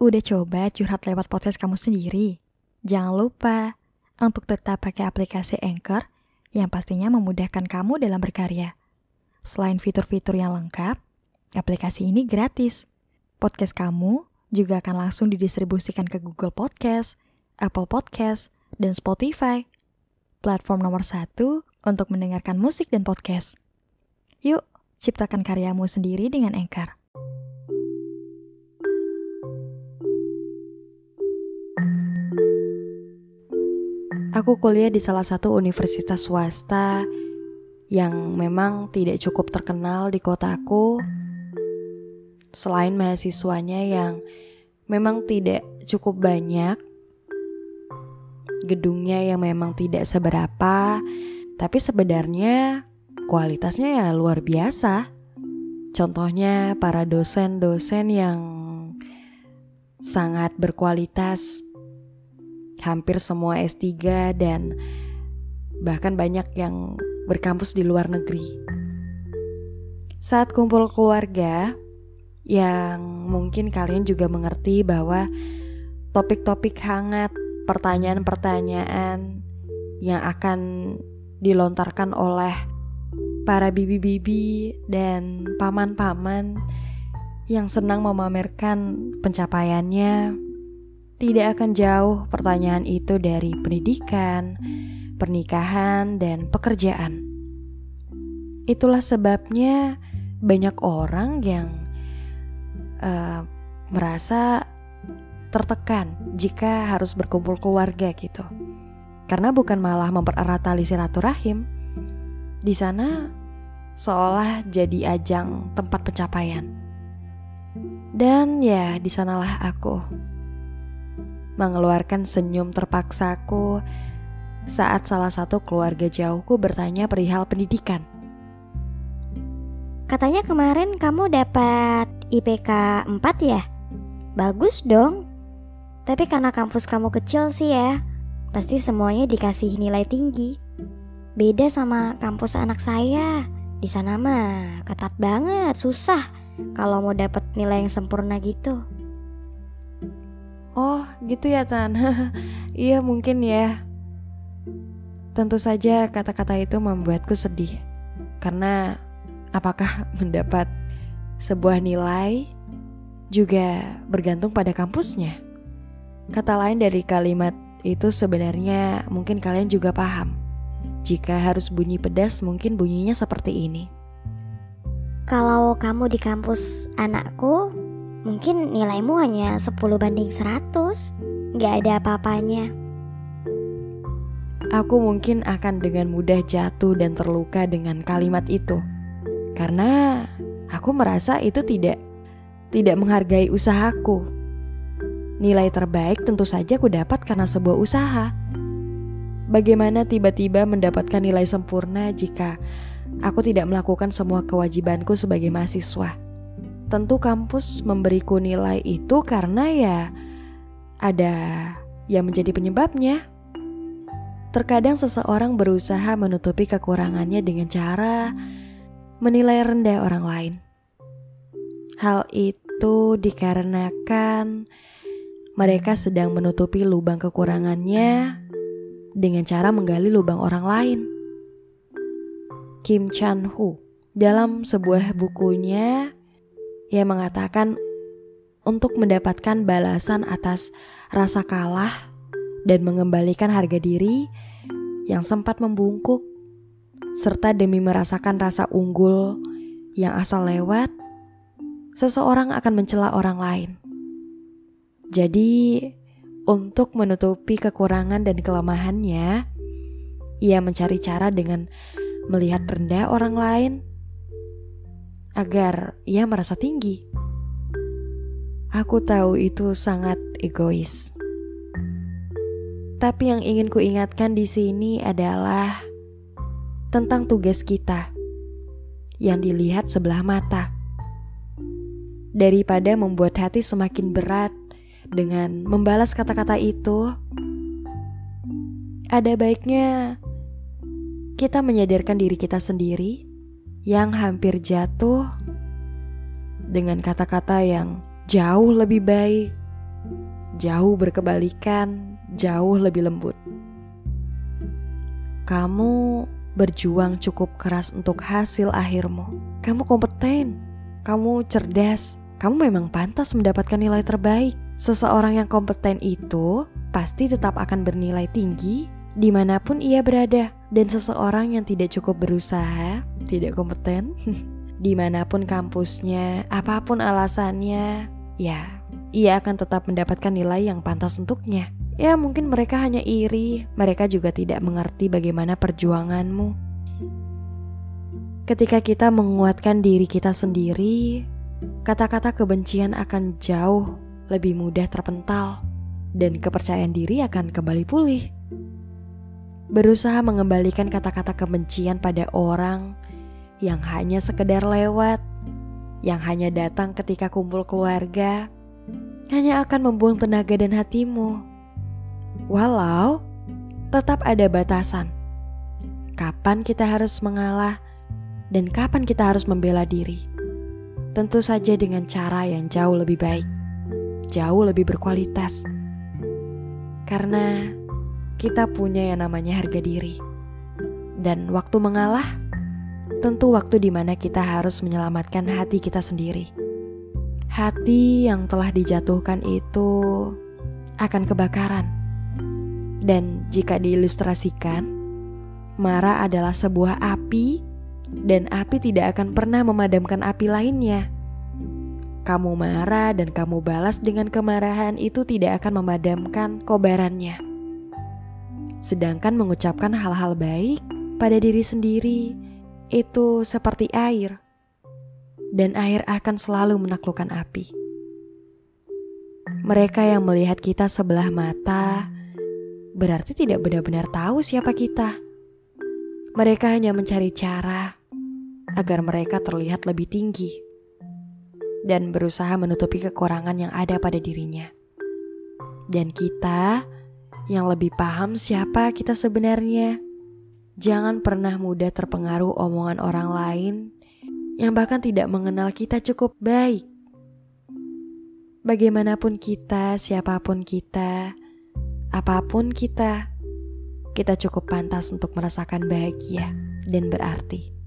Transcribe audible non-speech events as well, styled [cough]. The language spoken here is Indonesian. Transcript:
Udah coba curhat lewat podcast kamu sendiri? Jangan lupa untuk tetap pakai aplikasi Anchor yang pastinya memudahkan kamu dalam berkarya. Selain fitur-fitur yang lengkap, aplikasi ini gratis. Podcast kamu juga akan langsung didistribusikan ke Google Podcast, Apple Podcast, dan Spotify. Platform nomor satu untuk mendengarkan musik dan podcast. Yuk, ciptakan karyamu sendiri dengan Anchor. Aku kuliah di salah satu universitas swasta yang memang tidak cukup terkenal di kotaku. Selain mahasiswanya yang memang tidak cukup banyak, gedungnya yang memang tidak seberapa, tapi sebenarnya kualitasnya ya luar biasa. Contohnya para dosen-dosen yang sangat berkualitas hampir semua S3 dan bahkan banyak yang berkampus di luar negeri. Saat kumpul keluarga, yang mungkin kalian juga mengerti bahwa topik-topik hangat, pertanyaan-pertanyaan yang akan dilontarkan oleh para bibi-bibi dan paman-paman yang senang memamerkan pencapaiannya tidak akan jauh pertanyaan itu dari pendidikan, pernikahan, dan pekerjaan. Itulah sebabnya banyak orang yang uh, merasa tertekan jika harus berkumpul keluarga gitu. Karena bukan malah mempererat tali silaturahim. Di sana seolah jadi ajang tempat pencapaian. Dan ya, di sanalah aku mengeluarkan senyum terpaksaku saat salah satu keluarga jauhku bertanya perihal pendidikan. Katanya kemarin kamu dapat IPK 4 ya? Bagus dong. Tapi karena kampus kamu kecil sih ya, pasti semuanya dikasih nilai tinggi. Beda sama kampus anak saya. Di sana mah ketat banget, susah kalau mau dapat nilai yang sempurna gitu. Oh gitu ya Tan. [laughs] Iya mungkin ya. Tentu saja kata-kata itu membuatku sedih. Karena apakah [laughs] mendapat sebuah nilai juga bergantung pada kampusnya? Kata lain dari kalimat itu sebenarnya mungkin kalian juga paham. Jika harus bunyi pedas mungkin bunyinya seperti ini. Kalau kamu di kampus anakku Mungkin nilaimu hanya 10 banding 100 Gak ada apa-apanya. Aku mungkin akan dengan mudah jatuh dan terluka dengan kalimat itu. Karena aku merasa itu tidak Tidak menghargai usahaku. Nilai terbaik tentu saja aku dapat karena sebuah usaha. Bagaimana tiba-tiba mendapatkan nilai sempurna jika aku tidak melakukan semua kewajibanku sebagai mahasiswa? Tentu kampus memberiku nilai itu karena ya ada yang menjadi penyebabnya. Terkadang seseorang berusaha menutupi kekurangannya dengan cara menilai rendah orang lain. Hal itu dikarenakan mereka sedang menutupi lubang kekurangannya dengan cara menggali lubang orang lain. Kim Chan Hu dalam sebuah bukunya ia mengatakan untuk mendapatkan balasan atas rasa kalah dan mengembalikan harga diri yang sempat membungkuk, serta demi merasakan rasa unggul yang asal lewat, seseorang akan mencela orang lain. Jadi, untuk menutupi kekurangan dan kelemahannya, ia mencari cara dengan melihat rendah orang lain agar ia merasa tinggi. Aku tahu itu sangat egois. Tapi yang ingin kuingatkan di sini adalah tentang tugas kita yang dilihat sebelah mata. Daripada membuat hati semakin berat dengan membalas kata-kata itu, ada baiknya kita menyadarkan diri kita sendiri yang hampir jatuh dengan kata-kata yang jauh lebih baik jauh berkebalikan, jauh lebih lembut. Kamu berjuang cukup keras untuk hasil akhirmu. Kamu kompeten, kamu cerdas, kamu memang pantas mendapatkan nilai terbaik. Seseorang yang kompeten itu pasti tetap akan bernilai tinggi di mana pun ia berada. Dan seseorang yang tidak cukup berusaha, tidak kompeten, [laughs] di mana pun kampusnya, apa pun alasannya, ya, ia akan tetap mendapatkan nilai yang pantas untuknya. Ya mungkin mereka hanya iri, mereka juga tidak mengerti bagaimana perjuanganmu. Ketika kita menguatkan diri kita sendiri, kata-kata kebencian akan jauh lebih mudah terpental dan kepercayaan diri akan kembali pulih. Berusaha mengembalikan kata-kata kebencian pada orang yang hanya sekedar lewat, yang hanya datang ketika kumpul keluarga, hanya akan membuang tenaga dan hatimu. Walau tetap ada batasan. Kapan kita harus mengalah dan kapan kita harus membela diri. Tentu saja dengan cara yang jauh lebih baik, jauh lebih berkualitas. Karena kita punya yang namanya harga diri. Dan waktu mengalah, tentu waktu di mana kita harus menyelamatkan hati kita sendiri. Hati yang telah dijatuhkan itu akan kebakaran dan jika diilustrasikan, marah adalah sebuah api, dan api tidak akan pernah memadamkan api lainnya. Kamu marah dan kamu balas dengan kemarahan itu tidak akan memadamkan kobarannya. Sedangkan mengucapkan hal-hal baik pada diri sendiri itu seperti air, dan air akan selalu menaklukkan api. Mereka yang melihat kita sebelah mata berarti tidak benar-benar tahu siapa kita. Mereka hanya mencari cara agar mereka terlihat lebih tinggi dan berusaha menutupi kekurangan yang ada pada dirinya. Dan kita yang lebih paham siapa kita sebenarnya, jangan pernah mudah terpengaruh omongan orang lain yang bahkan tidak mengenal kita cukup baik. Bagaimanapun kita, siapa pun kita, apa pun kita, kita cukup pantas untuk merasakan bahagia dan berarti.